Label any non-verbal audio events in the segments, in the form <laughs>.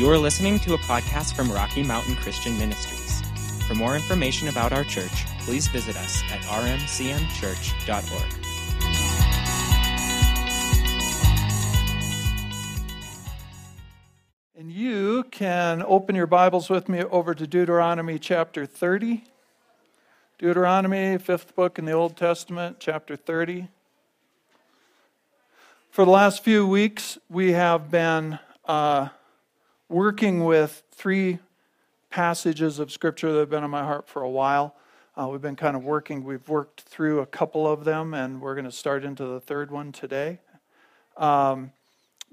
You are listening to a podcast from Rocky Mountain Christian Ministries. For more information about our church, please visit us at rmcmchurch.org. And you can open your Bibles with me over to Deuteronomy chapter 30. Deuteronomy, fifth book in the Old Testament, chapter 30. For the last few weeks, we have been uh, working with three passages of Scripture that have been on my heart for a while. Uh, we've been kind of working, we've worked through a couple of them, and we're going to start into the third one today. Um,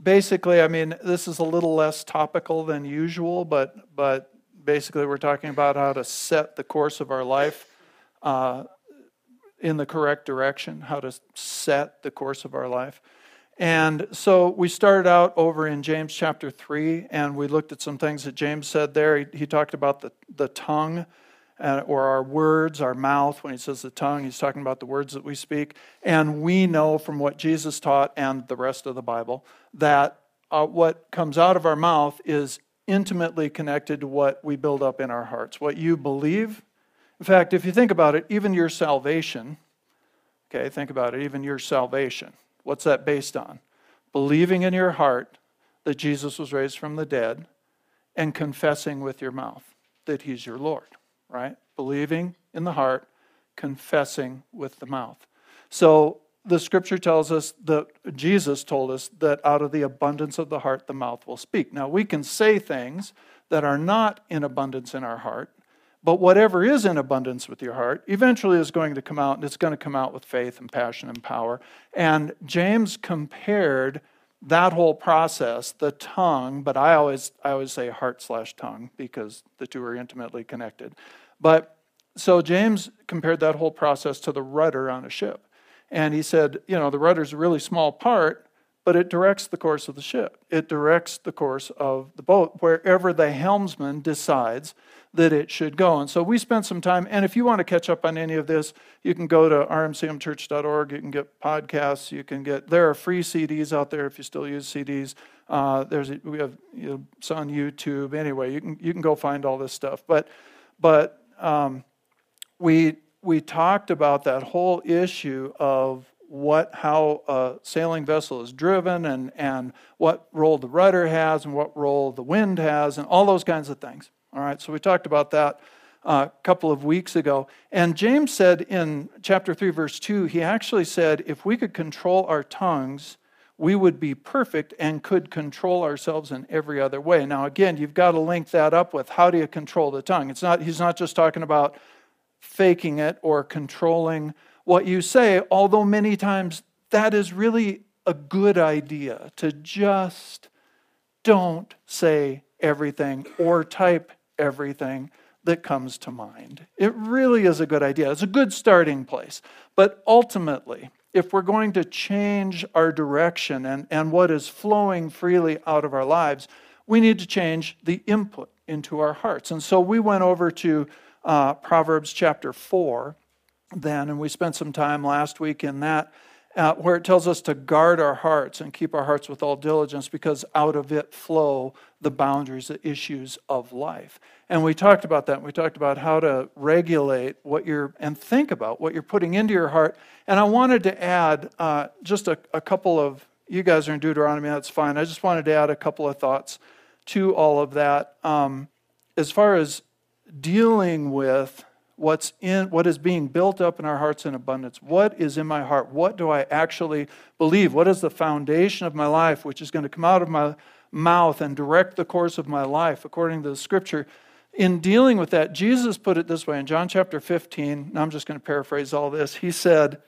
basically, I mean, this is a little less topical than usual, but, but basically, we're talking about how to set the course of our life uh, in the correct direction, how to set the course of our life. And so we started out over in James chapter 3, and we looked at some things that James said there. He, he talked about the, the tongue, uh, or our words, our mouth. When he says the tongue, he's talking about the words that we speak. And we know from what Jesus taught and the rest of the Bible that uh, what comes out of our mouth is intimately connected to what we build up in our hearts. What you believe. In fact, if you think about it, even your salvation, okay, think about it, even your salvation What's that based on? Believing in your heart that Jesus was raised from the dead and confessing with your mouth that he's your Lord, right? Believing in the heart, confessing with the mouth. So the scripture tells us that Jesus told us that out of the abundance of the heart, the mouth will speak. Now, we can say things that are not in abundance in our heart, but whatever is in abundance with your heart eventually is going to come out, and it's going to come out with faith and passion and power. And James compared that whole process, the tongue, but I always I always say heart slash tongue because the two are intimately connected. But so James compared that whole process to the rudder on a ship. And he said, you know, the rudder is a really small part, but it directs the course of the ship. It directs the course of the boat wherever the helmsman decides that it should go. And so we spent some time, and if you want to catch up on any of this, you can go to rmcmchurch.org. You can get podcasts. You can get, there are free CDs out there if you still use CDs. Uh, there's, we have, you know, it's on YouTube. Anyway, you can, you can go find all this stuff. But, but um, we, we talked about that whole issue of what how a sailing vessel is driven and, and what role the rudder has and what role the wind has and all those kinds of things. All right, so we talked about that uh, a couple of weeks ago. And James said in chapter 3, verse 2, he actually said, if we could control our tongues, we would be perfect and could control ourselves in every other way. Now, again, you've got to link that up with how do you control the tongue? It's not, he's not just talking about faking it or controlling what you say, although many times that is really a good idea to just don't say everything or type everything that comes to mind. It really is a good idea. It's a good starting place. But ultimately, if we're going to change our direction and, and what is flowing freely out of our lives, we need to change the input into our hearts. And so we went over to uh, Proverbs chapter 4 then, and we spent some time last week in that, uh, where it tells us to guard our hearts and keep our hearts with all diligence because out of it flow the boundaries, the issues of life. And we talked about that. We talked about how to regulate what you're, and think about what you're putting into your heart. And I wanted to add uh, just a, a couple of, you guys are in Deuteronomy, that's fine. I just wanted to add a couple of thoughts to all of that. Um, as far as dealing with what's in what is being built up in our hearts in abundance. What is in my heart? What do i actually believe? What is the foundation of my life which is going to come out of my mouth and direct the course of my life according to the scripture? In dealing with that jesus put it this way in john chapter 15 i'm just going to paraphrase all this. He said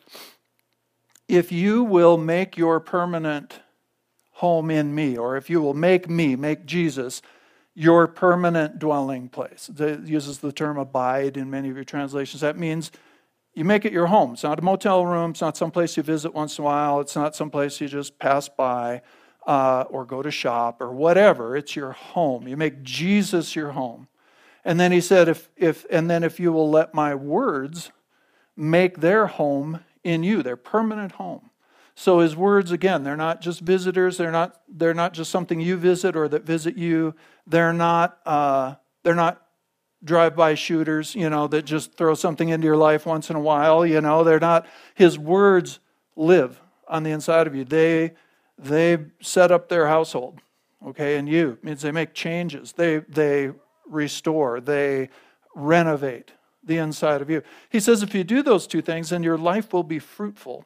if you will make your permanent home in me or if you will make me make jesus your permanent dwelling place. It uses the term abide in many of your translations. That means you make it your home. It's not a motel room. It's not some place you visit once in a while. It's not some place you just pass by uh, or go to shop or whatever. It's your home. You make Jesus your home. And then he said, if, if, and then if you will let my words make their home in you, their permanent home. So his words, again, they're not just visitors. They're not, they're not just something you visit or that visit you. They're not, uh, they're not drive-by shooters, you know, that just throw something into your life once in a while. You know, they're not. His words live on the inside of you. They they set up their household, okay, and you means they make changes. They they restore. They renovate the inside of you. He says if you do those two things, then your life will be fruitful.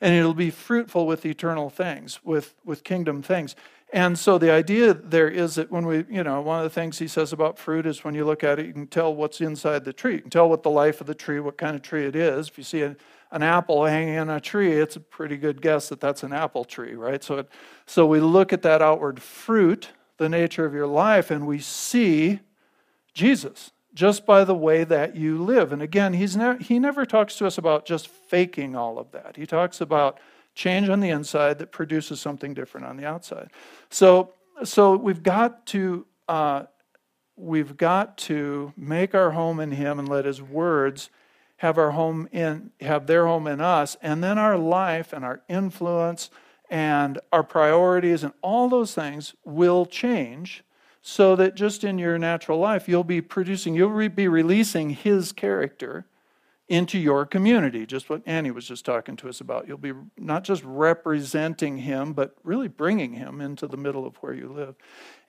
And it'll be fruitful with eternal things, with, with kingdom things. And so the idea there is that when we, you know, one of the things he says about fruit is when you look at it, you can tell what's inside the tree. You can tell what the life of the tree, what kind of tree it is. If you see an apple hanging on a tree, it's a pretty good guess that that's an apple tree, right? So, it, so we look at that outward fruit, the nature of your life, and we see Jesus just by the way that you live. And again, he's ne- he never talks to us about just faking all of that. He talks about change on the inside that produces something different on the outside. So, so we've got to uh, we've got to make our home in Him and let His words have our home in have their home in us, and then our life and our influence and our priorities and all those things will change so that just in your natural life, you'll be producing, you'll be releasing His character into your community. Just what Annie was just talking to us about. You'll be not just representing Him, but really bringing Him into the middle of where you live.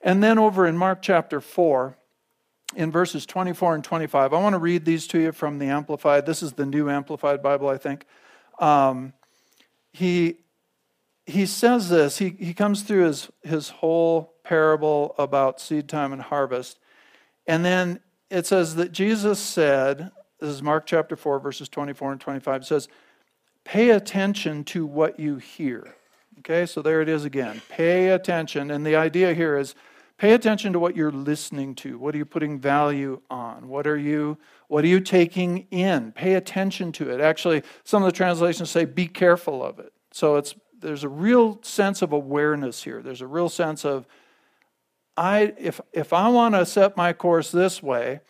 And then over in Mark chapter 4, in verses 24 and 25, I want to read these to you from the Amplified. This is the New Amplified Bible, I think. Um, he, he says this, he, he comes through his, his whole parable about seed time and harvest. And then it says that Jesus said, this is Mark chapter 4, verses 24 and 25, says, Pay attention to what you hear. Okay, so there it is again. Pay attention. And the idea here is pay attention to what you're listening to. What are you putting value on? What are you what are you taking in? Pay attention to it. Actually, some of the translations say be careful of it. So it's there's a real sense of awareness here. There's a real sense of I, if, if I want to set my course this way,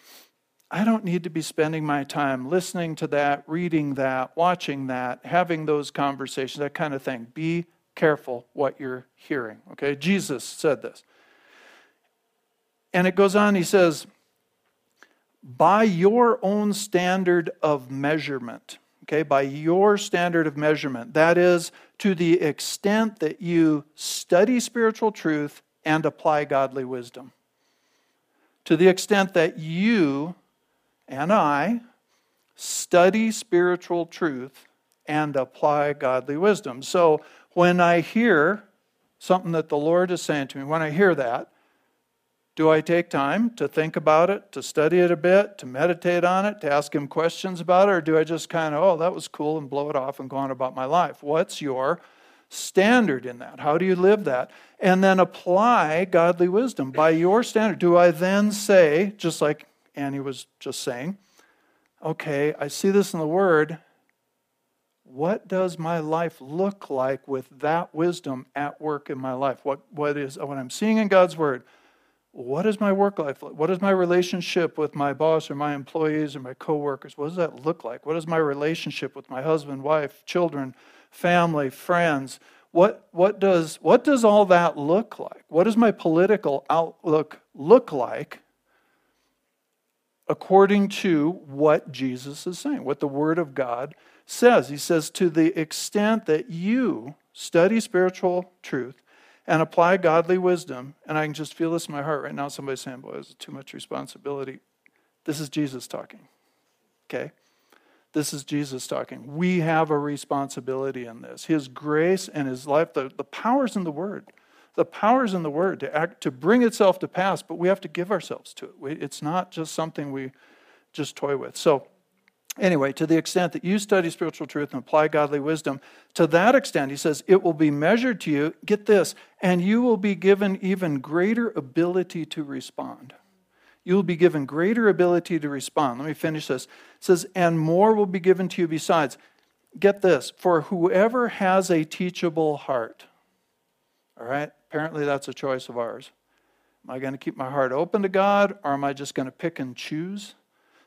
I don't need to be spending my time listening to that, reading that, watching that, having those conversations, that kind of thing. Be careful what you're hearing. Okay? Jesus said this. And it goes on, he says, by your own standard of measurement, okay, by your standard of measurement, that is, to the extent that you study spiritual truth and apply godly wisdom. To the extent that you and I study spiritual truth and apply godly wisdom. So when I hear something that the Lord is saying to me, when I hear that, do I take time to think about it, to study it a bit, to meditate on it, to ask Him questions about it, or do I just kind of, oh, that was cool and blow it off and go on about my life? What's your standard in that? How do you live that? And then apply godly wisdom by your standard. Do I then say, just like Annie was just saying, okay, I see this in the Word. What does my life look like with that wisdom at work in my life? What, what is what I'm seeing in God's Word? What is my work life like? What is my relationship with my boss or my employees or my coworkers? What does that look like? What is my relationship with my husband, wife, children, family, friends. What, what, does, what does all that look like? What does my political outlook look like according to what Jesus is saying, what the Word of God says? He says, to the extent that you study spiritual truth and apply godly wisdom, and I can just feel this in my heart right now. Somebody's saying, Boy, this is too much responsibility. This is Jesus talking. Okay? This is Jesus talking. We have a responsibility in this. His grace and his life, the, the power's in the word. The power's in the word to act to bring itself to pass, but we have to give ourselves to it. We, it's not just something we just toy with. So anyway, to the extent that you study spiritual truth and apply godly wisdom, to that extent, he says, it will be measured to you, get this, and you will be given even greater ability to respond you will be given greater ability to respond. Let me finish this. It says, and more will be given to you besides. Get this, for whoever has a teachable heart. All right? Apparently, that's a choice of ours. Am I going to keep my heart open to God, or am I just going to pick and choose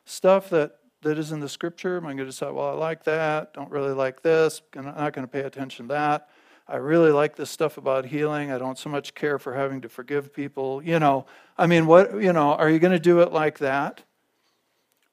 stuff that that is in the scripture? Am I going to decide, well, I like that, don't really like this, I'm not going to pay attention to that? I really like this stuff about healing. I don't so much care for having to forgive people. You know, I mean, what, you know, are you going to do it like that?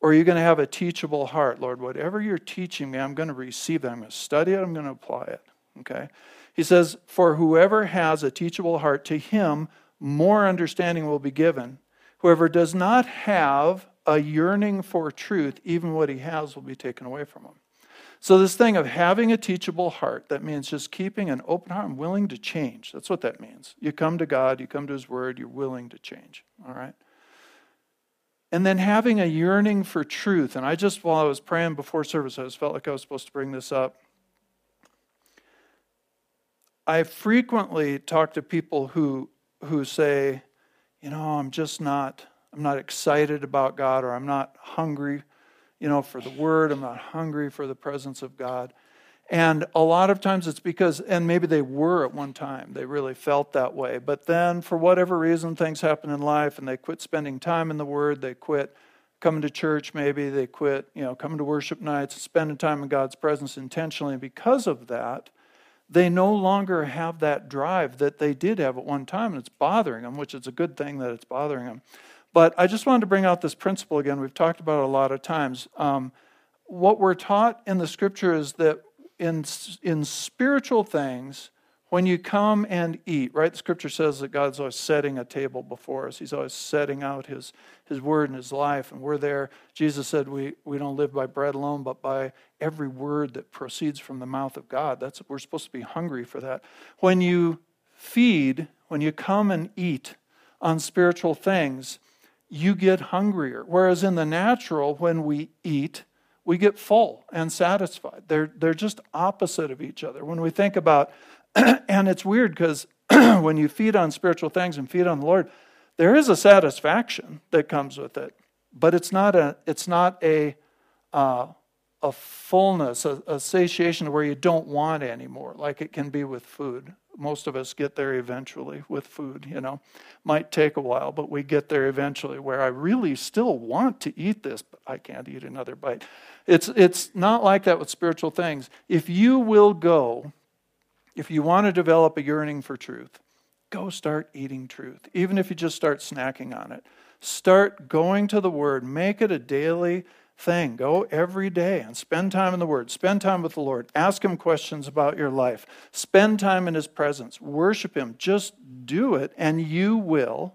Or are you going to have a teachable heart? Lord, whatever you're teaching me, I'm going to receive it. I'm going to study it. I'm going to apply it. Okay? He says, For whoever has a teachable heart, to him more understanding will be given. Whoever does not have a yearning for truth, even what he has will be taken away from him. So, this thing of having a teachable heart, that means just keeping an open heart and willing to change. That's what that means. You come to God, you come to His Word, you're willing to change. All right? And then having a yearning for truth. And I just, while I was praying before service, I just felt like I was supposed to bring this up. I frequently talk to people who, who say, you know, I'm just not, I'm not excited about God or I'm not hungry you know, for the word. I'm not hungry for the presence of God. And a lot of times it's because, and maybe they were at one time, they really felt that way. But then, for whatever reason, things happen in life and they quit spending time in the Word, they quit coming to church, maybe they quit, you know, coming to worship nights, spending time in God's presence intentionally. And because of that, they no longer have that drive that they did have at one time, and it's bothering them, which is a good thing that it's bothering them. But I just wanted to bring out this principle again. We've talked about it a lot of times. Um, what we're taught in the scripture is that in, in spiritual things, when you come and eat, right? The scripture says that God's always setting a table before us. He's always setting out his, his word and his life, and we're there. Jesus said we, we don't live by bread alone, but by every word that proceeds from the mouth of God. That's we're supposed to be hungry for that. When you feed, when you come and eat on spiritual things, you get hungrier. Whereas in the natural, when we eat, we get full and satisfied. They're, they're just opposite of each other. When we think about, <clears throat> and it's weird because <clears throat> when you feed on spiritual things and feed on the Lord, there is a satisfaction that comes with it, but it's not a, it's not a, uh, a fullness, a, a satiation where you don't want anymore, like it can be with food most of us get there eventually with food, you know. Might take a while, but we get there eventually where I really still want to eat this, but I can't eat another bite. It's it's not like that with spiritual things. If you will go, if you want to develop a yearning for truth, go start eating truth. Even if you just start snacking on it. Start going to the word, make it a daily thing. Go every day and spend time in the Word. Spend time with the Lord. Ask Him questions about your life. Spend time in His presence. Worship Him. Just do it, and you will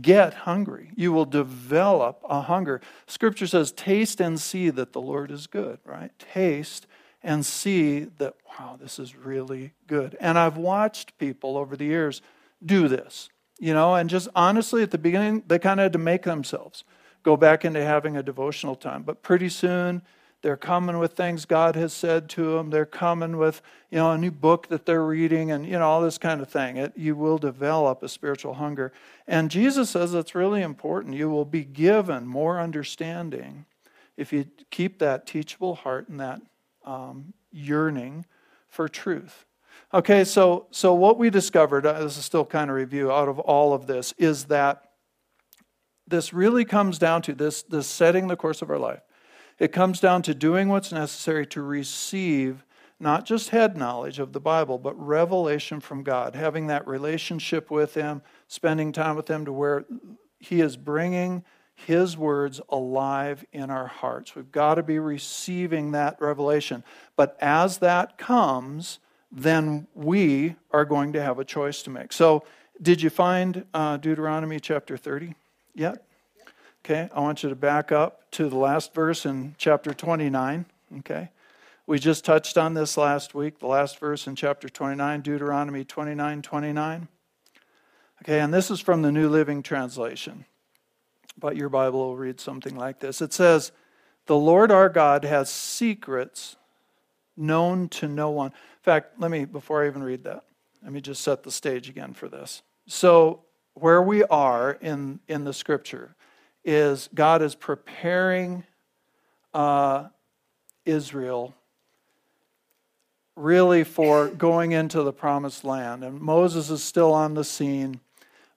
get hungry. You will develop a hunger. Scripture says, Taste and see that the Lord is good, right? Taste and see that, wow, this is really good. And I've watched people over the years do this, you know, and just honestly, at the beginning, they kind of had to make themselves go back into having a devotional time. But pretty soon, they're coming with things God has said to them. They're coming with, you know, a new book that they're reading and, you know, all this kind of thing. It, you will develop a spiritual hunger. And Jesus says it's really important. You will be given more understanding if you keep that teachable heart and that um, yearning for truth. Okay, so, so what we discovered, uh, this is still kind of review out of all of this, is that this really comes down to this, this setting the course of our life. It comes down to doing what's necessary to receive not just head knowledge of the Bible, but revelation from God, having that relationship with Him, spending time with Him to where He is bringing His words alive in our hearts. We've got to be receiving that revelation. But as that comes, then we are going to have a choice to make. So, did you find uh, Deuteronomy chapter 30? Yet? Okay, I want you to back up to the last verse in chapter 29. Okay, we just touched on this last week, the last verse in chapter 29, Deuteronomy 29 29. Okay, and this is from the New Living Translation. But your Bible will read something like this It says, The Lord our God has secrets known to no one. In fact, let me, before I even read that, let me just set the stage again for this. So, where we are in, in the scripture is God is preparing uh, Israel really for going into the promised land. And Moses is still on the scene.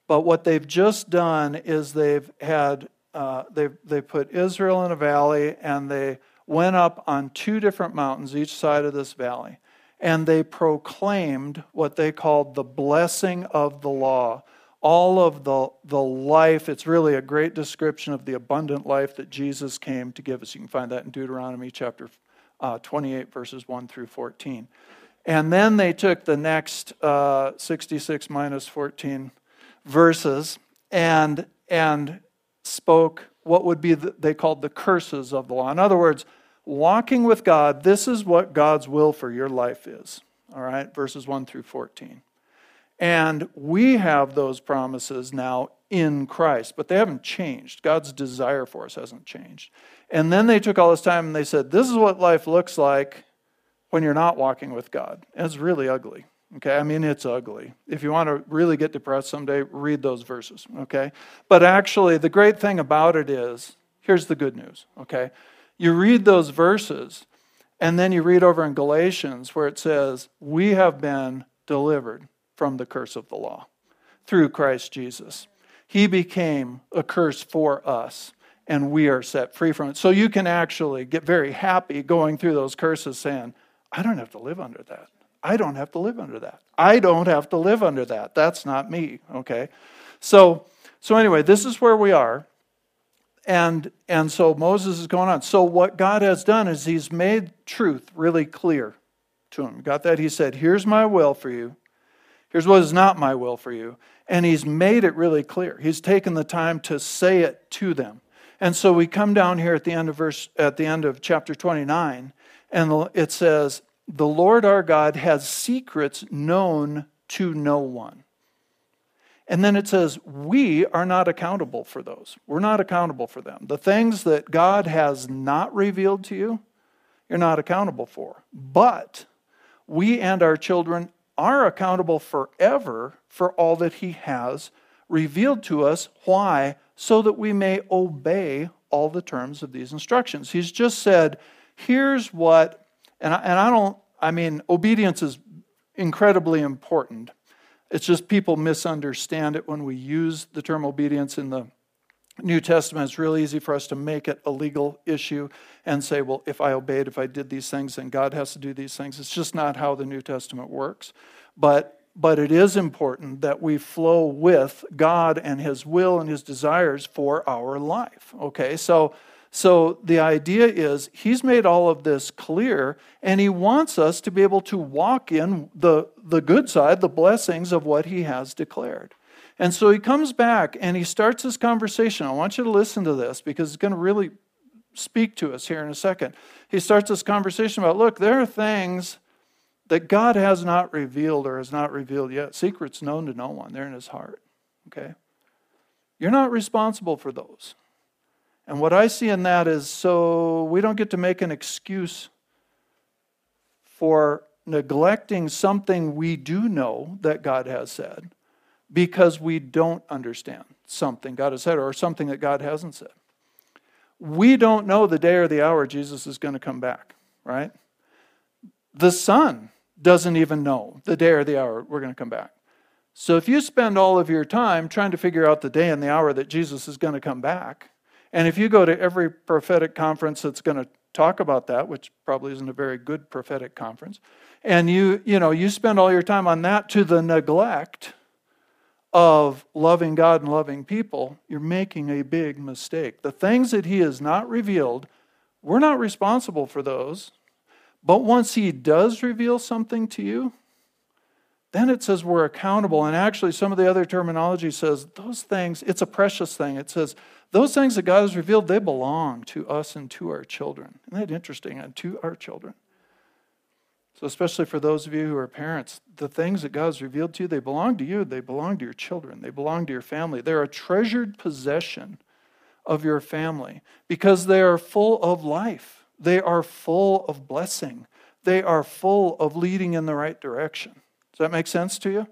But what they've just done is they've had uh, they, they put Israel in a valley and they went up on two different mountains, each side of this valley. And they proclaimed what they called the blessing of the law. All of the, the life, it's really a great description of the abundant life that Jesus came to give us. You can find that in Deuteronomy chapter uh, 28, verses 1 through 14. And then they took the next uh, 66 minus 14 verses and, and spoke what would be, the, they called the curses of the law. In other words, walking with God, this is what God's will for your life is. All right, verses 1 through 14. And we have those promises now in Christ, but they haven't changed. God's desire for us hasn't changed. And then they took all this time and they said, This is what life looks like when you're not walking with God. And it's really ugly. Okay, I mean, it's ugly. If you want to really get depressed someday, read those verses. Okay, but actually, the great thing about it is here's the good news. Okay, you read those verses, and then you read over in Galatians where it says, We have been delivered from the curse of the law through Christ Jesus. He became a curse for us, and we are set free from it. So you can actually get very happy going through those curses saying, I don't have to live under that. I don't have to live under that. I don't have to live under that. That's not me, okay? So so anyway, this is where we are. And and so Moses is going on. So what God has done is he's made truth really clear to him. Got that? He said, "Here's my will for you. Here's what is not my will for you." And he's made it really clear. He's taken the time to say it to them. And so we come down here at the end of verse at the end of chapter 29 and it says, The Lord our God has secrets known to no one. And then it says, We are not accountable for those. We're not accountable for them. The things that God has not revealed to you, you're not accountable for. But we and our children are accountable forever for all that He has revealed to us. Why? So that we may obey all the terms of these instructions. He's just said, here's what, and I, and I don't, I mean, obedience is incredibly important. It's just people misunderstand it when we use the term obedience in the New Testament. It's real easy for us to make it a legal issue and say, well, if I obeyed, if I did these things, then God has to do these things. It's just not how the New Testament works. But but it is important that we flow with God and His will and His desires for our life. Okay, so so the idea is he's made all of this clear, and he wants us to be able to walk in the, the good side, the blessings of what he has declared. And so he comes back and he starts this conversation. I want you to listen to this because it's going to really speak to us here in a second. He starts this conversation about look, there are things that God has not revealed or has not revealed yet, secrets known to no one. They're in his heart. Okay? You're not responsible for those. And what I see in that is so we don't get to make an excuse for neglecting something we do know that God has said because we don't understand something God has said or something that God hasn't said. We don't know the day or the hour Jesus is going to come back, right? The Son doesn't even know the day or the hour we're going to come back. So if you spend all of your time trying to figure out the day and the hour that Jesus is going to come back, and if you go to every prophetic conference that's going to talk about that, which probably isn't a very good prophetic conference, and you, you know, you spend all your time on that to the neglect of loving God and loving people, you're making a big mistake. The things that he has not revealed, we're not responsible for those. But once he does reveal something to you, then it says we're accountable. And actually, some of the other terminology says those things, it's a precious thing. It says those things that God has revealed, they belong to us and to our children. Isn't that interesting? And to our children. So, especially for those of you who are parents, the things that God has revealed to you, they belong to you. They belong to your children. They belong to your family. They're a treasured possession of your family because they are full of life. They are full of blessing. They are full of leading in the right direction. Does that make sense to you?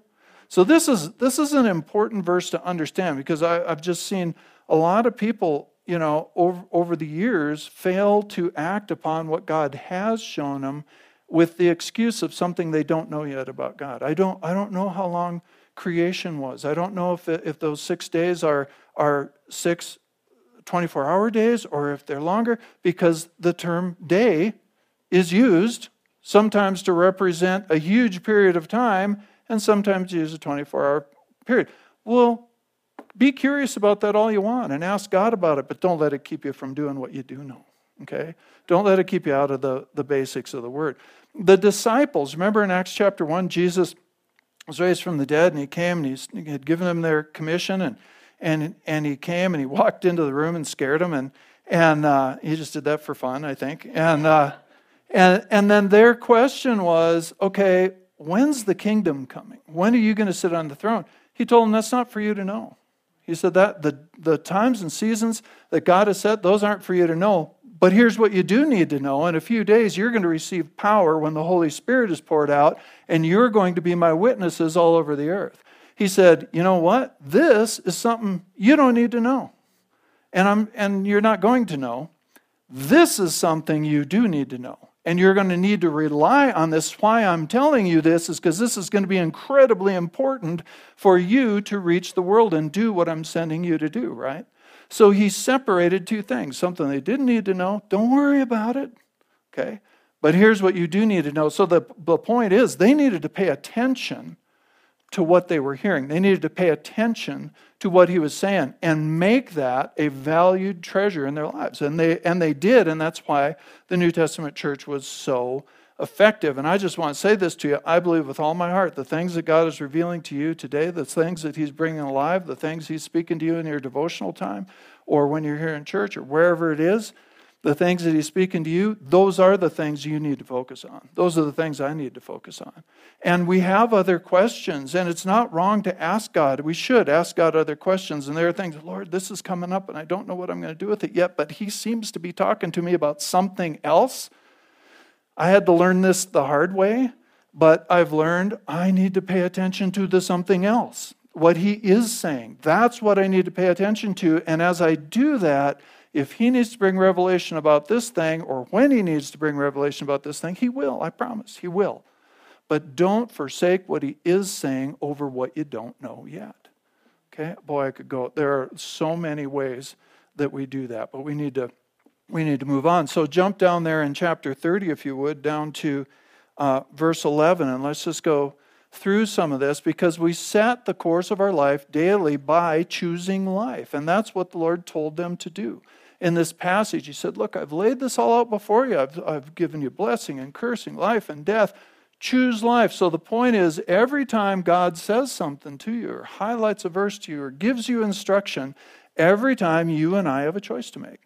So this is this is an important verse to understand because I, I've just seen a lot of people, you know, over, over the years fail to act upon what God has shown them with the excuse of something they don't know yet about God. I don't, I don't know how long creation was. I don't know if, if those six days are, are six 24 hour days or if they're longer, because the term day is used sometimes to represent a huge period of time and sometimes use a 24 hour period. Well, be curious about that all you want and ask God about it, but don't let it keep you from doing what you do know. Okay? Don't let it keep you out of the, the basics of the word. The disciples, remember in Acts chapter 1, Jesus was raised from the dead and he came and he had given them their commission and, and, and he came and he walked into the room and scared them and, and uh, he just did that for fun, I think. And, uh, and, and then their question was, okay, when's the kingdom coming? When are you going to sit on the throne? He told them that's not for you to know. He said that the, the times and seasons that God has set, those aren't for you to know. But here's what you do need to know. In a few days, you're going to receive power when the Holy Spirit is poured out, and you're going to be my witnesses all over the earth. He said, You know what? This is something you don't need to know. And, I'm, and you're not going to know. This is something you do need to know and you're going to need to rely on this. Why I'm telling you this is because this is going to be incredibly important for you to reach the world and do what I'm sending you to do, right? So he separated two things something they didn't need to know, don't worry about it, okay? But here's what you do need to know. So the, the point is, they needed to pay attention to what they were hearing. They needed to pay attention to what he was saying and make that a valued treasure in their lives. And they and they did, and that's why the New Testament church was so effective. And I just want to say this to you. I believe with all my heart the things that God is revealing to you today, the things that he's bringing alive, the things he's speaking to you in your devotional time or when you're here in church or wherever it is, the things that he's speaking to you, those are the things you need to focus on. Those are the things I need to focus on. And we have other questions, and it's not wrong to ask God. We should ask God other questions. And there are things, Lord, this is coming up, and I don't know what I'm going to do with it yet, but he seems to be talking to me about something else. I had to learn this the hard way, but I've learned I need to pay attention to the something else. What he is saying. That's what I need to pay attention to. And as I do that, if he needs to bring revelation about this thing, or when he needs to bring revelation about this thing, he will. I promise. He will. But don't forsake what he is saying over what you don't know yet. Okay? Boy, I could go. There are so many ways that we do that, but we need to we need to move on. So jump down there in chapter 30, if you would, down to uh, verse 11, and let's just go through some of this because we set the course of our life daily by choosing life. And that's what the Lord told them to do in this passage. He said, Look, I've laid this all out before you. I've, I've given you blessing and cursing, life and death. Choose life. So the point is, every time God says something to you, or highlights a verse to you, or gives you instruction, every time you and I have a choice to make.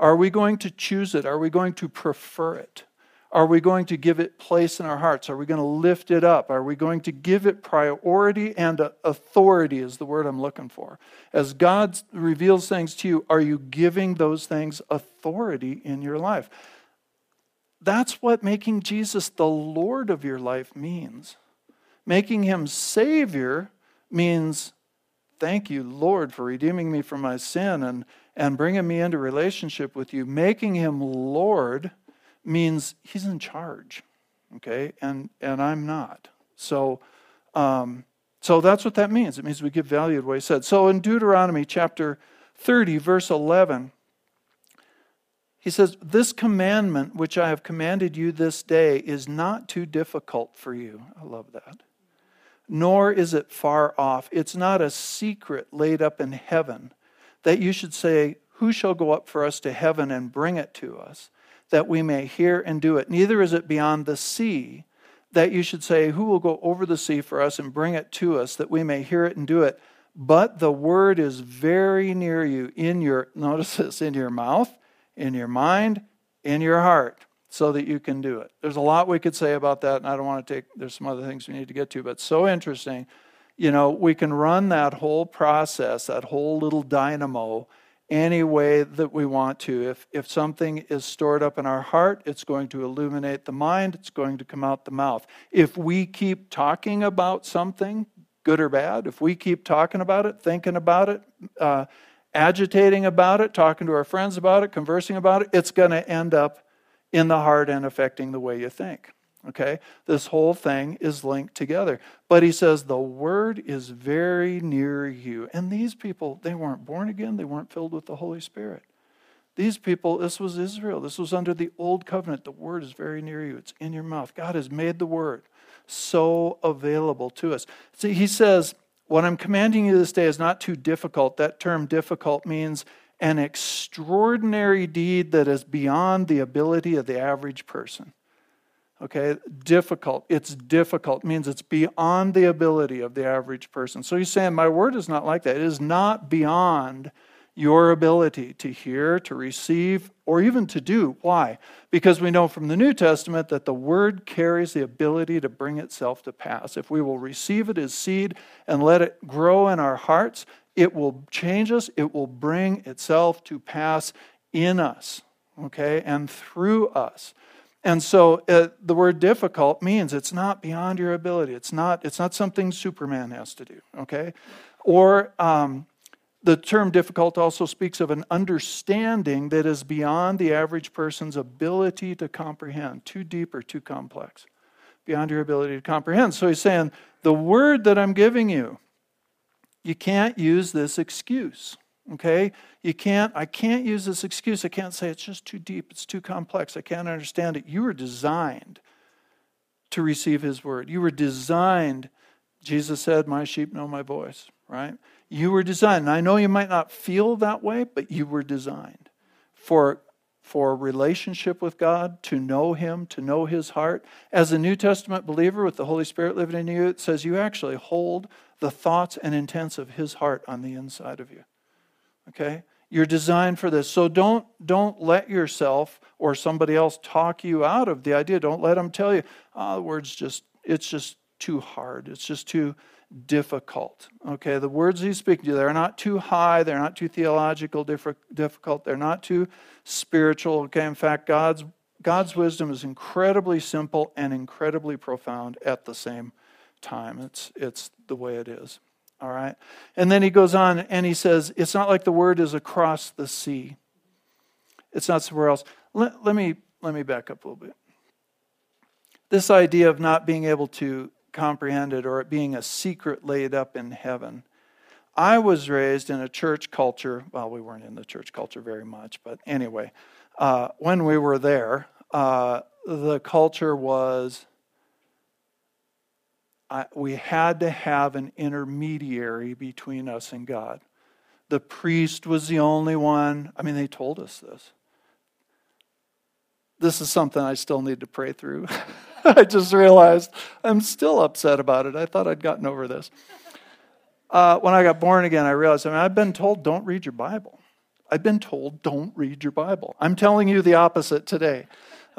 Are we going to choose it? Are we going to prefer it? Are we going to give it place in our hearts? Are we going to lift it up? Are we going to give it priority and authority, is the word I'm looking for? As God reveals things to you, are you giving those things authority in your life? That's what making Jesus the Lord of your life means. Making him Savior means, thank you, Lord, for redeeming me from my sin and, and bringing me into relationship with you. Making him Lord means he's in charge, okay? And, and I'm not. So, um, so that's what that means. It means we give value to what he said. So in Deuteronomy chapter 30, verse 11, he says, This commandment which I have commanded you this day is not too difficult for you. I love that. Nor is it far off. It's not a secret laid up in heaven that you should say, Who shall go up for us to heaven and bring it to us? that we may hear and do it. Neither is it beyond the sea that you should say, Who will go over the sea for us and bring it to us that we may hear it and do it? But the word is very near you, in your, <laughs> notice this, in your mouth, in your mind, in your heart, so that you can do it. There's a lot we could say about that, and I don't want to take, there's some other things we need to get to, but so interesting. You know, we can run that whole process, that whole little dynamo, any way that we want to. If, if something is stored up in our heart, it's going to illuminate the mind, it's going to come out the mouth. If we keep talking about something, good or bad, if we keep talking about it, thinking about it, uh, agitating about it, talking to our friends about it, conversing about it, it's going to end up in the heart and affecting the way you think. Okay? This whole thing is linked together. But he says the word is very near you. And these people, they weren't born again, they weren't filled with the Holy Spirit. These people, this was Israel. This was under the old covenant. The word is very near you, it's in your mouth. God has made the word so available to us. See, he says, What I'm commanding you this day is not too difficult. That term difficult means an extraordinary deed that is beyond the ability of the average person. Okay, difficult. It's difficult. It means it's beyond the ability of the average person. So he's saying, My word is not like that. It is not beyond your ability to hear, to receive, or even to do. Why? Because we know from the New Testament that the word carries the ability to bring itself to pass. If we will receive it as seed and let it grow in our hearts, it will change us, it will bring itself to pass in us, okay, and through us. And so uh, the word difficult means it's not beyond your ability. It's not, it's not something Superman has to do, okay? Or um, the term difficult also speaks of an understanding that is beyond the average person's ability to comprehend, too deep or too complex, beyond your ability to comprehend. So he's saying, the word that I'm giving you, you can't use this excuse. Okay? You can't, I can't use this excuse. I can't say it's just too deep, it's too complex, I can't understand it. You were designed to receive his word. You were designed, Jesus said, My sheep know my voice, right? You were designed. And I know you might not feel that way, but you were designed for for a relationship with God, to know Him, to know His heart. As a New Testament believer with the Holy Spirit living in you, it says you actually hold the thoughts and intents of His heart on the inside of you. Okay? You're designed for this. So don't don't let yourself or somebody else talk you out of the idea. Don't let them tell you, oh, the word's just it's just too hard. It's just too difficult. Okay, the words he's speaking to, they're not too high, they're not too theological difficult, they're not too spiritual. Okay, in fact, God's God's wisdom is incredibly simple and incredibly profound at the same time. It's it's the way it is. All right. And then he goes on and he says, it's not like the word is across the sea. It's not somewhere else. Let, let, me, let me back up a little bit. This idea of not being able to comprehend it or it being a secret laid up in heaven. I was raised in a church culture. Well, we weren't in the church culture very much, but anyway, uh, when we were there, uh, the culture was We had to have an intermediary between us and God. The priest was the only one. I mean, they told us this. This is something I still need to pray through. <laughs> I just realized I'm still upset about it. I thought I'd gotten over this. Uh, when I got born again, I realized I mean, I've been told don't read your Bible. I've been told don't read your Bible. I'm telling you the opposite today.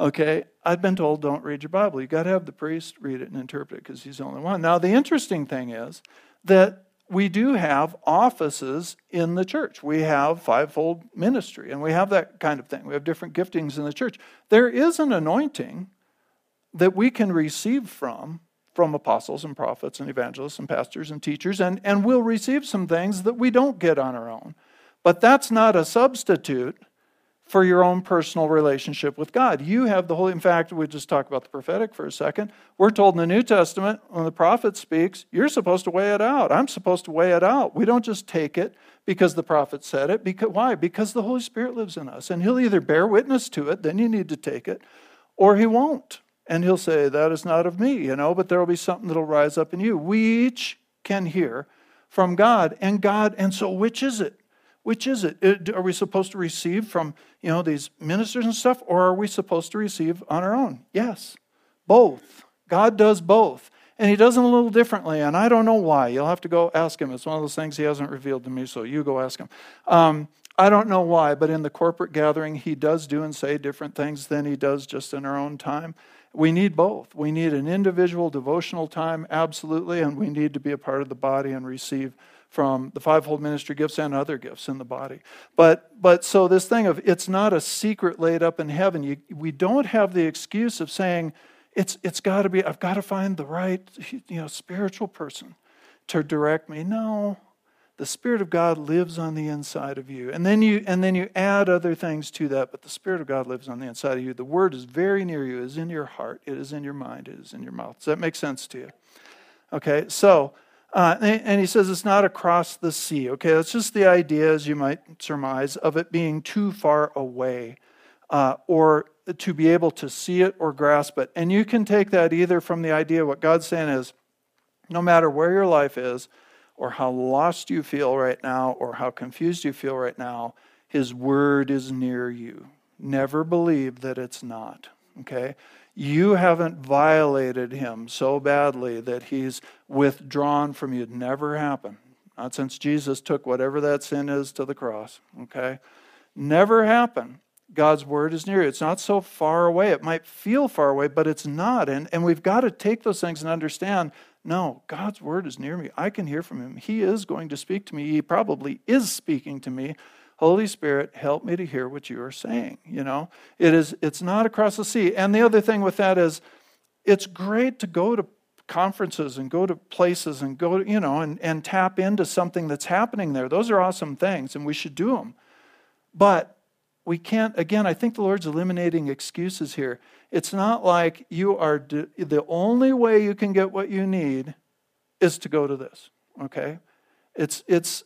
Okay, I've been told don't read your Bible. You've got to have the priest read it and interpret it because he's the only one. Now, the interesting thing is that we do have offices in the church. We have fivefold ministry, and we have that kind of thing. We have different giftings in the church. There is an anointing that we can receive from from apostles and prophets and evangelists and pastors and teachers, and, and we'll receive some things that we don't get on our own. But that's not a substitute for your own personal relationship with God. You have the Holy, in fact, we just talk about the prophetic for a second. We're told in the New Testament, when the prophet speaks, you're supposed to weigh it out. I'm supposed to weigh it out. We don't just take it because the prophet said it. Because, why? Because the Holy Spirit lives in us. And he'll either bear witness to it, then you need to take it, or he won't. And he'll say, That is not of me, you know, but there will be something that'll rise up in you. We each can hear from God. And God, and so which is it? Which is it? Are we supposed to receive from, you know, these ministers and stuff, or are we supposed to receive on our own? Yes, both. God does both. And he does them a little differently, and I don't know why. You'll have to go ask him. It's one of those things he hasn't revealed to me, so you go ask him. Um, I don't know why, but in the corporate gathering, he does do and say different things than he does just in our own time. We need both. We need an individual devotional time, absolutely, and we need to be a part of the body and receive from the fivefold ministry gifts and other gifts in the body. But but so this thing of it's not a secret laid up in heaven. You, we don't have the excuse of saying it's it's got to be I've got to find the right you know spiritual person to direct me. No. the Spirit of God lives on the inside of you. And then you and then you add other things to that, but the Spirit of God lives on the inside of you. The word is very near you, it is in your heart, it is in your mind, it is in your mouth. Does that make sense to you? Okay, so uh, and he says it's not across the sea. Okay, that's just the idea, as you might surmise, of it being too far away uh, or to be able to see it or grasp it. And you can take that either from the idea what God's saying is no matter where your life is, or how lost you feel right now, or how confused you feel right now, His Word is near you. Never believe that it's not. Okay? you haven't violated him so badly that he's withdrawn from you. It never happened. Not since Jesus took whatever that sin is to the cross. Okay? Never happened. God's word is near you. It's not so far away. It might feel far away, but it's not. And, and we've got to take those things and understand no, God's word is near me. I can hear from him. He is going to speak to me. He probably is speaking to me. Holy Spirit, help me to hear what you are saying. You know, it is, it's not across the sea. And the other thing with that is, it's great to go to conferences and go to places and go, you know, and, and tap into something that's happening there. Those are awesome things, and we should do them. But we can't, again, I think the Lord's eliminating excuses here. It's not like you are, the only way you can get what you need is to go to this, okay? It's, it's,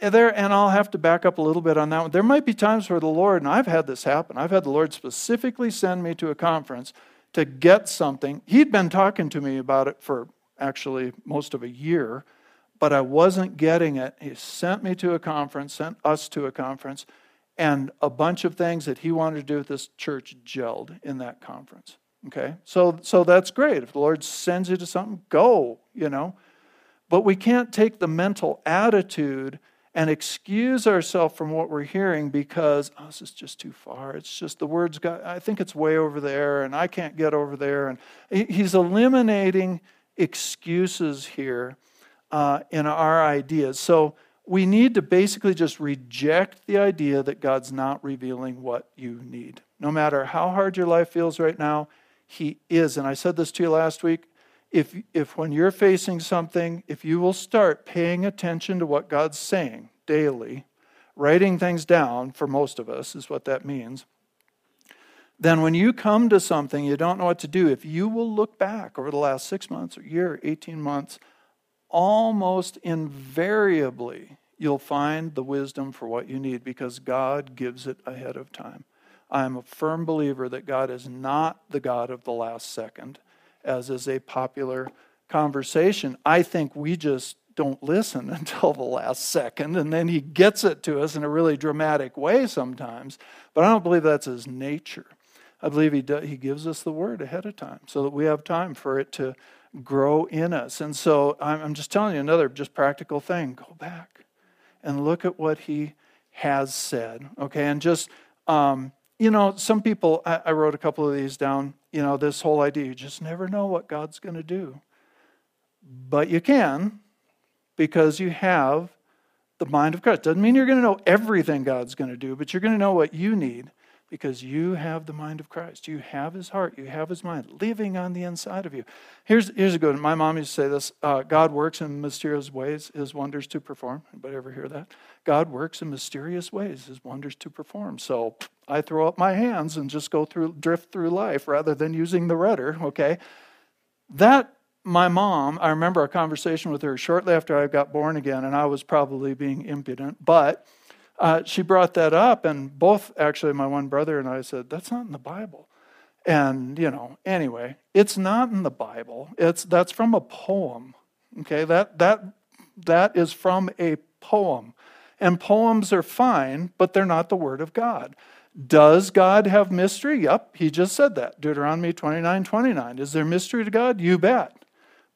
Eh, there, and I'll have to back up a little bit on that one. There might be times where the Lord, and I've had this happen, I've had the Lord specifically send me to a conference to get something. He'd been talking to me about it for actually most of a year, but I wasn't getting it. He sent me to a conference, sent us to a conference, and a bunch of things that he wanted to do with this church gelled in that conference. Okay? So so that's great. If the Lord sends you to something, go, you know. But we can't take the mental attitude and excuse ourselves from what we're hearing because oh, this is just too far. It's just the words got, I think it's way over there and I can't get over there. And he's eliminating excuses here uh, in our ideas. So we need to basically just reject the idea that God's not revealing what you need. No matter how hard your life feels right now, He is. And I said this to you last week if, if when you're facing something, if you will start paying attention to what God's saying daily, writing things down, for most of us is what that means, then when you come to something you don't know what to do, if you will look back over the last six months or year, 18 months, almost invariably you'll find the wisdom for what you need because God gives it ahead of time. I'm a firm believer that God is not the God of the last second as is a popular conversation. I think we just don't listen <laughs> until the last second, and then he gets it to us in a really dramatic way sometimes. But I don't believe that's his nature. I believe he, he gives us the word ahead of time so that we have time for it to grow in us. And so I'm just telling you another just practical thing go back and look at what he has said, okay? And just, um, you know, some people, I, I wrote a couple of these down you know, this whole idea you just never know what God's going to do. But you can because you have the mind of Christ. Doesn't mean you're going to know everything God's going to do, but you're going to know what you need because you have the mind of Christ. You have his heart. You have his mind living on the inside of you. Here's, here's a good one. My mom used to say this uh, God works in mysterious ways, his wonders to perform. Anybody ever hear that? God works in mysterious ways, his wonders to perform. So I throw up my hands and just go through, drift through life rather than using the rudder, okay? That, my mom, I remember a conversation with her shortly after I got born again, and I was probably being impudent, but uh, she brought that up, and both, actually, my one brother and I said, That's not in the Bible. And, you know, anyway, it's not in the Bible. It's, that's from a poem, okay? That, that, that is from a poem. And poems are fine, but they're not the Word of God. Does God have mystery? Yep, he just said that. Deuteronomy 29 29. Is there mystery to God? You bet.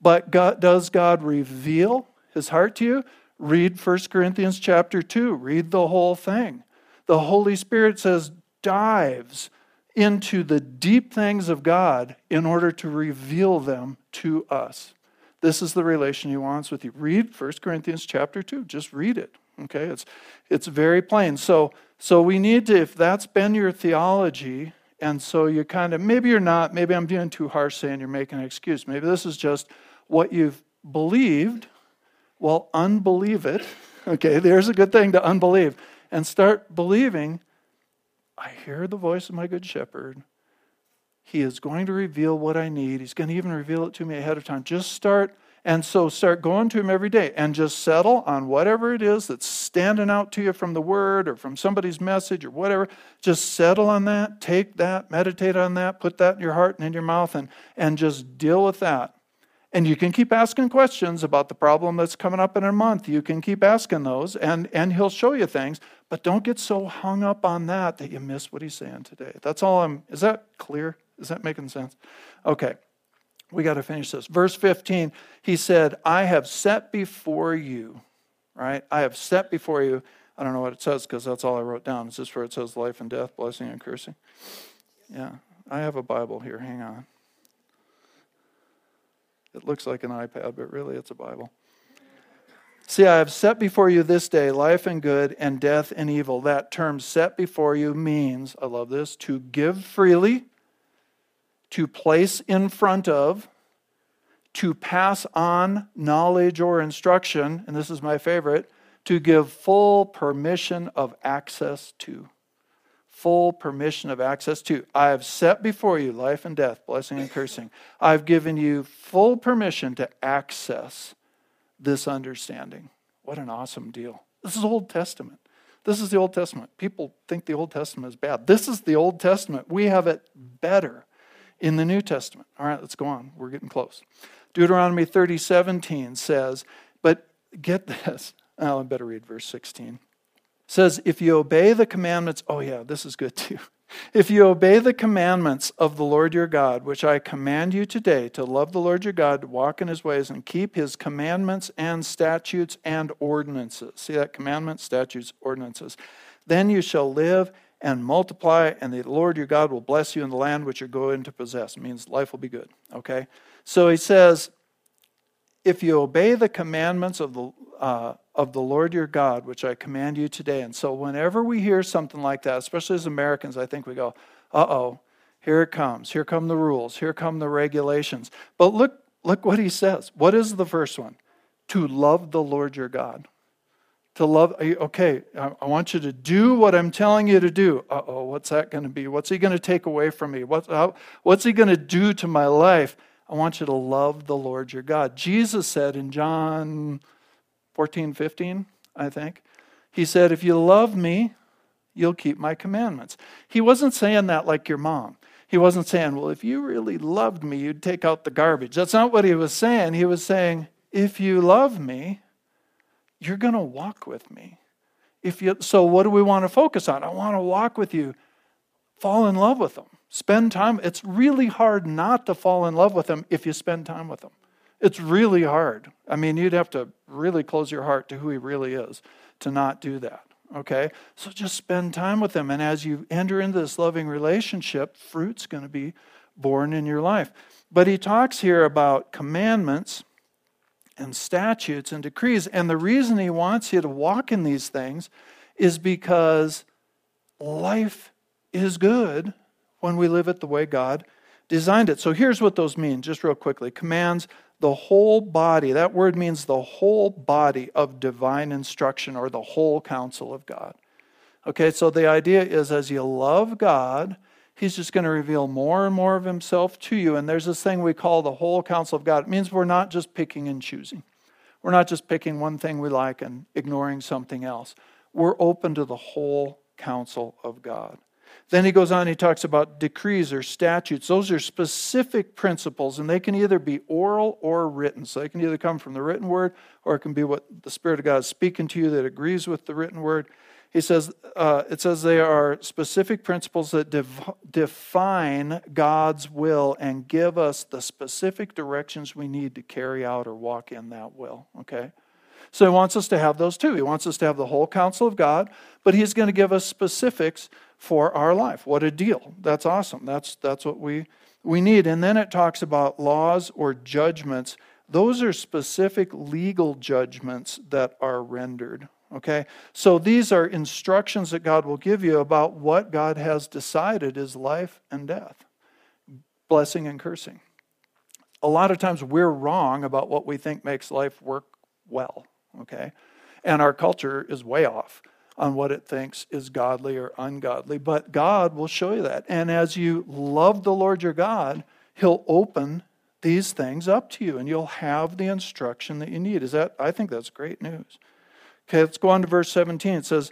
But God, does God reveal his heart to you? Read 1 Corinthians chapter 2. Read the whole thing. The Holy Spirit says, dives into the deep things of God in order to reveal them to us. This is the relation he wants with you. Read 1 Corinthians chapter 2. Just read it. Okay? It's it's very plain. So so we need to, if that's been your theology, and so you kind of, maybe you're not, maybe I'm being too harsh saying you're making an excuse. Maybe this is just what you've believed Well, unbelieve it. <laughs> Okay, there's a good thing to unbelieve. And start believing I hear the voice of my good shepherd. He is going to reveal what I need. He's going to even reveal it to me ahead of time. Just start and so start going to him every day and just settle on whatever it is that's standing out to you from the word or from somebody's message or whatever. Just settle on that, take that, meditate on that, put that in your heart and in your mouth, and, and just deal with that. And you can keep asking questions about the problem that's coming up in a month. You can keep asking those, and, and he'll show you things. But don't get so hung up on that that you miss what he's saying today. That's all I'm. Is that clear? Is that making sense? Okay we got to finish this. Verse 15, he said, I have set before you, right? I have set before you. I don't know what it says because that's all I wrote down. Is this where it says life and death, blessing and cursing? Yeah, I have a Bible here. Hang on. It looks like an iPad, but really it's a Bible. See, I have set before you this day life and good and death and evil. That term set before you means, I love this, to give freely to place in front of, to pass on knowledge or instruction, and this is my favorite, to give full permission of access to. Full permission of access to. I have set before you life and death, blessing and cursing. I've given you full permission to access this understanding. What an awesome deal. This is Old Testament. This is the Old Testament. People think the Old Testament is bad. This is the Old Testament. We have it better in the New Testament. All right, let's go on. We're getting close. Deuteronomy 30, 17 says, but get this. Oh, I better read verse 16. It says, if you obey the commandments, oh yeah, this is good too. <laughs> If you obey the commandments of the Lord your God, which I command you today, to love the Lord your God, to walk in his ways, and keep his commandments and statutes and ordinances. See that? Commandments, statutes, ordinances. Then you shall live and multiply, and the Lord your God will bless you in the land which you're going to possess. It means life will be good. Okay? So he says, if you obey the commandments of the, uh, of the Lord your God, which I command you today. And so whenever we hear something like that, especially as Americans, I think we go, uh oh, here it comes. Here come the rules. Here come the regulations. But look, look what he says. What is the first one? To love the Lord your God to love. Okay, I want you to do what I'm telling you to do. Uh oh, what's that going to be? What's he going to take away from me? What, how, what's he going to do to my life? I want you to love the Lord your God. Jesus said in John 14, 15, I think, he said, If you love me, you'll keep my commandments. He wasn't saying that like your mom. He wasn't saying, Well, if you really loved me, you'd take out the garbage. That's not what he was saying. He was saying, If you love me, you're going to walk with me. If you, so, what do we want to focus on? I want to walk with you. Fall in love with them. Spend time. It's really hard not to fall in love with them if you spend time with them. It's really hard. I mean, you'd have to really close your heart to who he really is to not do that. Okay? So just spend time with them. And as you enter into this loving relationship, fruit's going to be born in your life. But he talks here about commandments and statutes and decrees. And the reason he wants you to walk in these things is because life is good when we live it the way God designed it. So here's what those mean, just real quickly. Commands the whole body. That word means the whole body of divine instruction or the whole counsel of God. Okay, so the idea is as you love God, He's just going to reveal more and more of himself to you. And there's this thing we call the whole counsel of God. It means we're not just picking and choosing. We're not just picking one thing we like and ignoring something else. We're open to the whole counsel of God. Then he goes on, he talks about decrees or statutes. Those are specific principles, and they can either be oral or written. So they can either come from the written word, or it can be what the Spirit of God is speaking to you that agrees with the written word. He says, uh, it says they are specific principles that define God's will and give us the specific directions we need to carry out or walk in that will. Okay? So he wants us to have those too. He wants us to have the whole counsel of God, but he's going to give us specifics for our life. What a deal. That's awesome. That's, that's what we, we need. And then it talks about laws or judgments. Those are specific legal judgments that are rendered. Okay? So these are instructions that God will give you about what God has decided is life and death, blessing and cursing. A lot of times we're wrong about what we think makes life work well, okay? And our culture is way off on what it thinks is godly or ungodly, but God will show you that. And as you love the Lord your God, He'll open these things up to you and you'll have the instruction that you need. Is that I think that's great news. Okay, let's go on to verse 17. It says,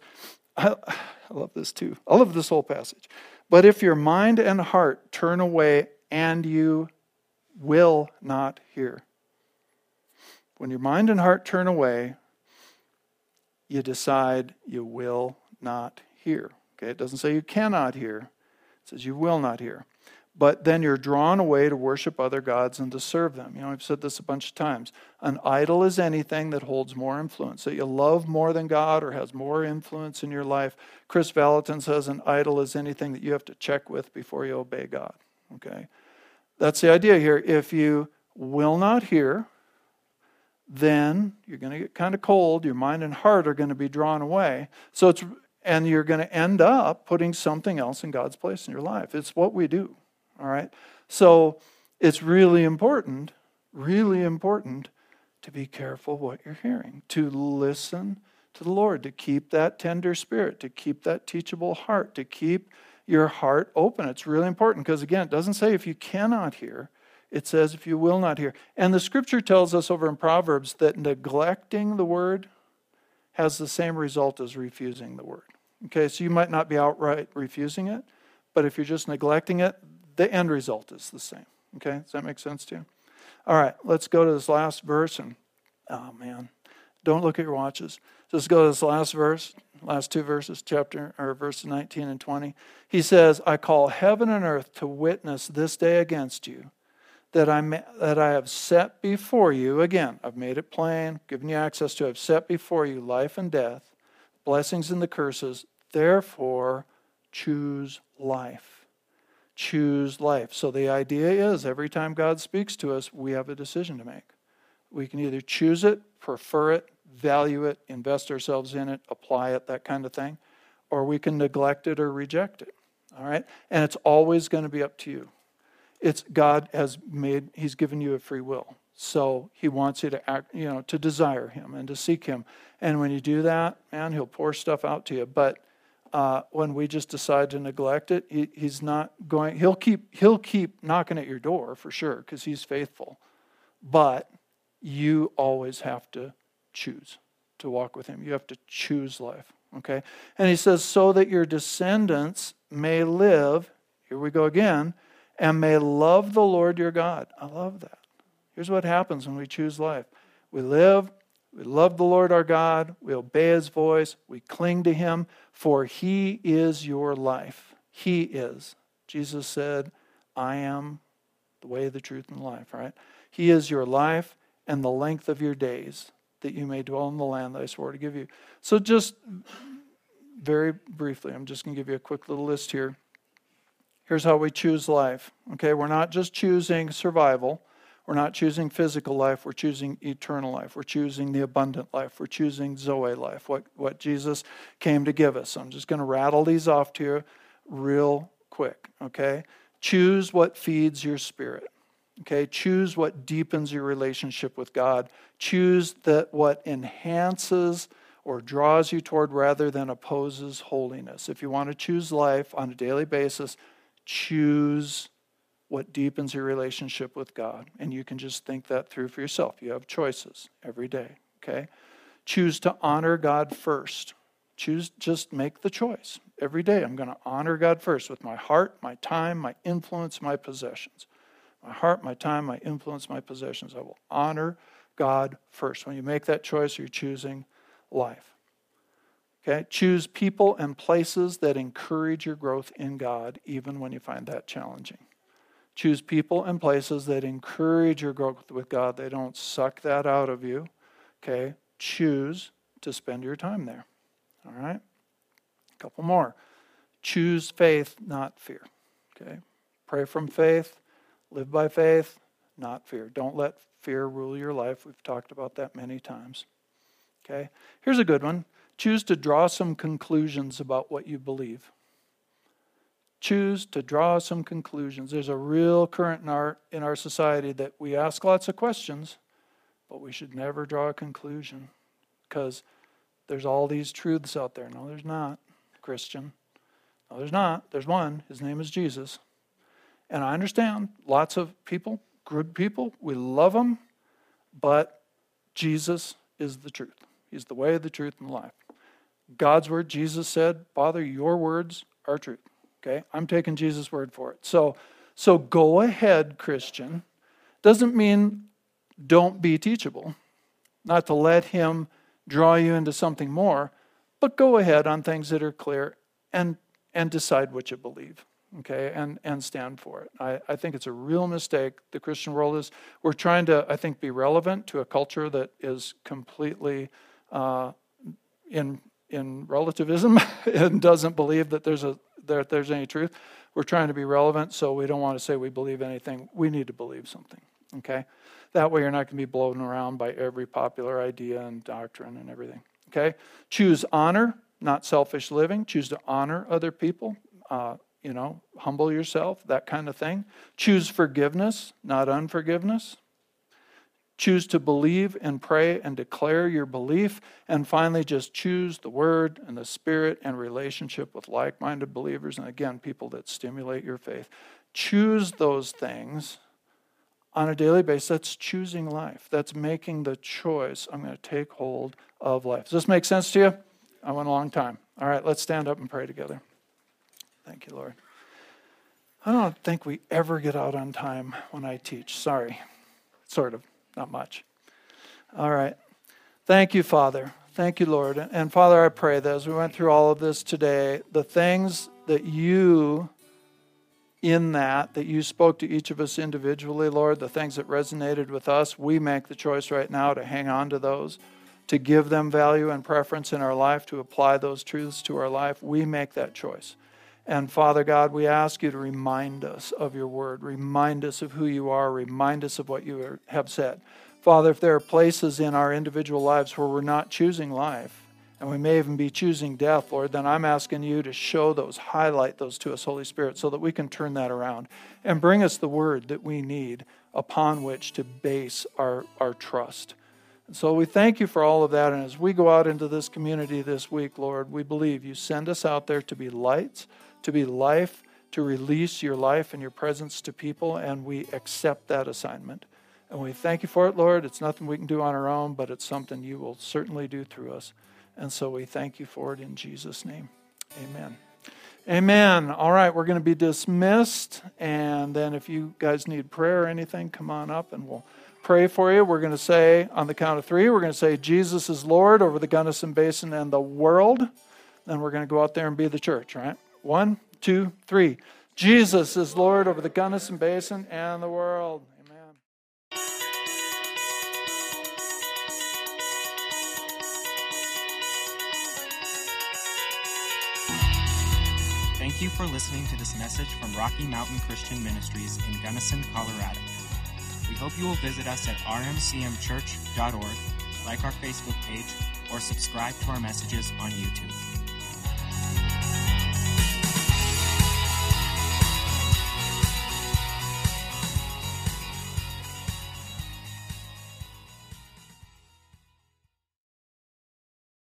I, <sighs> I love this too. I love this whole passage. But if your mind and heart turn away and you will not hear. When your mind and heart turn away, you decide you will not hear. Okay, it doesn't say you cannot hear, it says you will not hear. But then you're drawn away to worship other gods and to serve them. You know, I've said this a bunch of times. An idol is anything that holds more influence, that you love more than God or has more influence in your life. Kris Vallotton says an idol is anything that you have to check with before you obey God. Okay? That's the idea here. If you will not hear, then you're going to get kind of cold. Your mind and heart are going to be drawn away. So it's and you're going to end up putting something else in God's place in your life. It's what we do. All right? So it's really important, really important to be careful what you're hearing, to listen to the Lord, to keep that tender spirit, to keep that teachable heart, to keep your heart open. It's really important because, again, it doesn't say if you cannot hear, it says if you will not hear. And the scripture tells us over in Proverbs that neglecting the word has the same result as refusing the word. Okay, so you might not be outright refusing it, but if you're just neglecting it, the end result is the same. Okay, does that make sense to you? All right, let's go to this last verse. And oh man, don't look at your watches. Just go to this last verse, last two verses, chapter or verses 19 and 20. He says, I call heaven and earth to witness this day against you that I, that I have set before you. Again, I've made it plain, given you access to, I've set before you life and death, blessings and the curses. Therefore, choose life choose life. So the idea is every time God speaks to us, we have a decision to make. We can either choose it, prefer it, value it, invest ourselves in it, apply it, that kind of thing, or we can neglect it or reject it. All right? And it's always going to be up to you. It's God has made he's given you a free will. So he wants you to act, you know, to desire him and to seek him. And when you do that, man, he'll pour stuff out to you. But uh, when we just decide to neglect it, he, he's not going. He'll keep he'll keep knocking at your door for sure because he's faithful, but you always have to choose to walk with him. You have to choose life. Okay, and he says so that your descendants may live. Here we go again, and may love the Lord your God. I love that. Here's what happens when we choose life. We live, we love the Lord our God. We obey his voice. We cling to him, for he is your life. He is. Jesus said, I am the way, the truth, and the life, right? He is your life and the length of your days that you may dwell in the land that I swore to give you. So, just very briefly, I'm just going to give you a quick little list here. Here's how we choose life. Okay, we're not just choosing survival. We're not choosing physical life, we're choosing eternal life. We're choosing the abundant life. We're choosing Zoe life, what, what Jesus came to give us. I'm just going to rattle these off to you real quick, okay? Choose what feeds your spirit. Okay, choose what deepens your relationship with God. Choose that what enhances or draws you toward rather than opposes holiness. If you want to choose life on a daily basis, choose what deepens your relationship with God. And you can just think that through for yourself. You have choices every day, okay? Choose to honor God first. Choose, just make the choice. Every day, I'm going to honor God first with my heart, my time, my influence, my possessions. My heart, my time, my influence, my possessions. I will honor God first. When you make that choice, you're choosing life. Okay? Choose people and places that encourage your growth in God, even when you find that challenging. Choose people and places that encourage your growth with God. They don't suck that out of you. Okay? Choose to spend your time there. All right? A couple more. Choose faith, not fear. Okay? Pray from faith, live by faith, not fear. Don't let fear rule your life. We've talked about that many times. Okay? Here's a good one. Choose to draw some conclusions about what you believe choose to draw some conclusions. There's a real current in our, in our society that we ask lots of questions, but we should never draw a conclusion because there's all these truths out there. No, there's not, Christian. No, there's not. There's one. His name is Jesus. And I understand lots of people, good people, we love them, but Jesus is the truth. He's the way, the truth, and the life. God's word, Jesus said, Father, your words are truth. Okay? I'm taking Jesus' word for it. So, so go ahead, Christian. Doesn't mean don't be teachable, not to let him draw you into something more, but go ahead on things that are clear and and decide what you believe okay and and stand for it I, I think it's a real mistake the christian world is we're trying to i think be relevant to a culture that is completely uh, in in relativism <laughs> and doesn't believe that there's a that there's any truth we're trying to be relevant so we don't want to say we believe anything. We need to believe something okay? That way you're not going to be blown around by every popular idea and doctrine and everything okay? Choose honor not selfish living. Choose to honor other people uh, you know humble yourself that kind of thing. Choose forgiveness not unforgiveness Choose to believe and pray and declare your belief. And finally, just choose the Word and the Spirit and relationship with like minded believers. And again, people that stimulate your faith. Choose those things on a daily basis. That's choosing life. That's making the choice. I'm going to take hold of life. Does this make sense to you? I went a long time. All right, let's stand up and pray together. Thank you, Lord. I don't think we ever get out on time when I teach. Sorry. Sort of. Not much. All right. Thank you, Father. Thank you, Lord. And Father, I pray that as we went through all of this today, the things that you, in that, that you spoke to each of us individually, Lord, the things that resonated with us, we make the choice right now to hang on to those, to give them value and preference in our life, to apply those truths to our life. We make that choice. And Father God, we ask you to remind us of your word, remind us of who you are, remind us of what you have said. Father, if there are places in our individual lives where we're not choosing life, and we may even be choosing death, Lord, then I'm asking you to show those, highlight those to us, Holy Spirit, so that we can turn that around and bring us the word that we need upon which to base our, our trust. And so we thank you for all of that. And as we go out into this community this week, Lord, we believe you send us out there to be lights to be life, to release your life and your presence to people, and we accept that assignment. And we thank you for it, Lord. It's nothing we can do on our own, but it's something you will certainly do through us. And so we thank you for it in Jesus' name. Amen. Amen. All right, we're going to be dismissed. And then if you guys need prayer or anything, come on up and we'll pray for you. We're going to say, on the count of three, we're going to say, Jesus is Lord over the Gunnison Basin and the world. Then we're going to go out there and be the church, right? One, two, three. Jesus is Lord over the Gunnison Basin and the world. Amen. Thank you for listening to this message from Rocky Mountain Christian Ministries in Gunnison, Colorado. We hope you will visit us at rmcmchurch.org, like our Facebook page, or subscribe to our messages on YouTube.